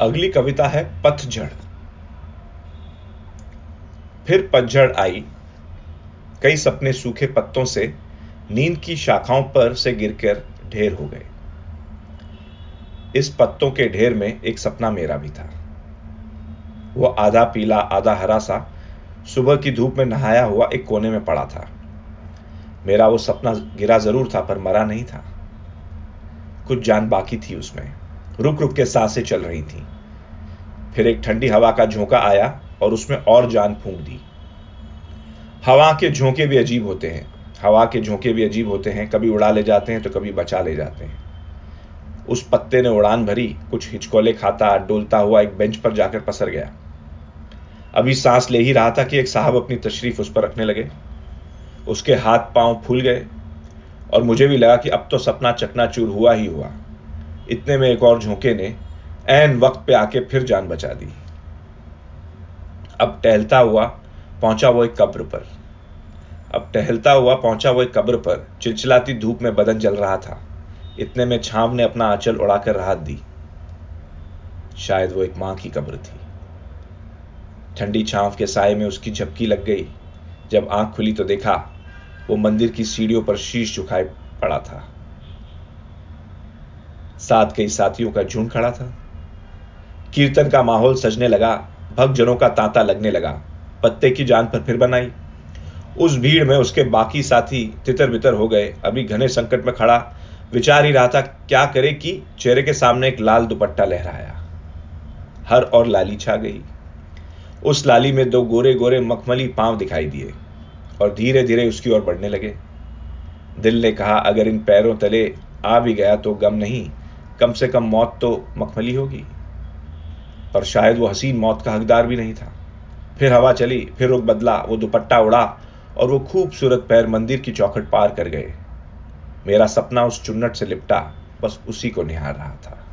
अगली कविता है पतझड़। फिर पतझड़ आई। कई सपने सूखे पत्तों से नींद की शाखाओं पर से गिरकर ढेर हो गए। इस पत्तों के ढेर में एक सपना मेरा भी था। वो आधा पीला, आधा हरा सा, सुबह की धूप में नहाया हुआ एक कोने में पड़ा था। मेरा वो सपना गिरा ज़रूर था, पर मरा नहीं था। कुछ जान बाकी थी उसमें। रुक रुक के साँसें चल रही थी। फिर एक ठंडी हवा का झोंका आया और उसमें और जान फूंक दी। हवा के झोंके भी अजीब होते हैं। हवा के झोंके भी अजीब होते हैं। कभी उड़ा ले जाते हैं तो कभी बचा ले जाते हैं। उस पत्ते ने उड़ान भरी, कुछ हिचकोले खाता, डोलता हुआ एक बेंच पर जाकर पसर गया। अभी सांस ले ही रहा था कि एक साहब अपनी तशरीफ़ उस पर रखने लगे। उसके हाथ पाँव फूल गए और मुझे भी लगा कि अब तो सपना चकनाचूर हुआ ही हुआ। इतने में एक और झोंके ने एन वक्त पे आके फिर जान बचा दी। अब टहलता हुआ पहुँचा वो एक कब्र पर। अब टहलता हुआ पहुँचा वो एक कब्र पर, चिलचिलाती धूप में बदन जल रहा था। इतने में छाव ने अपना आंचल उड़ाकर राहत दी। शायद वो एक माँ की कब्र थी। ठंडी छांव के साय में उसकी झपकी लग गई। जब आँख खुली तो देखा, वो मंदिर की सीढ़ियों पर शीश झुकाए पड़ा था। साथ कई साथियों का झुंड खड़ा था। कीर्तन का माहौल सजने लगा, भक्तजनों का तांता लगने लगा, पत्ते की जान पर फिर बनाई। उस भीड़ में उसके बाकी साथी तितर बितर हो गए। अभी घने संकट में खड़ा, विचार ही रहा था, क्या करे कि चेहरे के सामने एक लाल दुपट्टा लहराया। हर और लाली छा गई। उस लाली में दो गोरे गोरे मखमली पाँव दिखाई दिए और धीरे धीरे उसकी ओर बढ़ने लगे। दिल ने कहा, अगर इन पैरों तले आ भी गया तो गम नहीं कम से कम मौत तो मखमली होगी। पर शायद वो हसीन मौत का हकदार भी नहीं था। फिर हवा चली, फिर रुख बदला, वो दुपट्टा उड़ा और वो खूबसूरत पैर मंदिर की चौखट पार कर गए। मेरा सपना उस चुन्नट से लिपटा, बस उसी को निहार रहा था।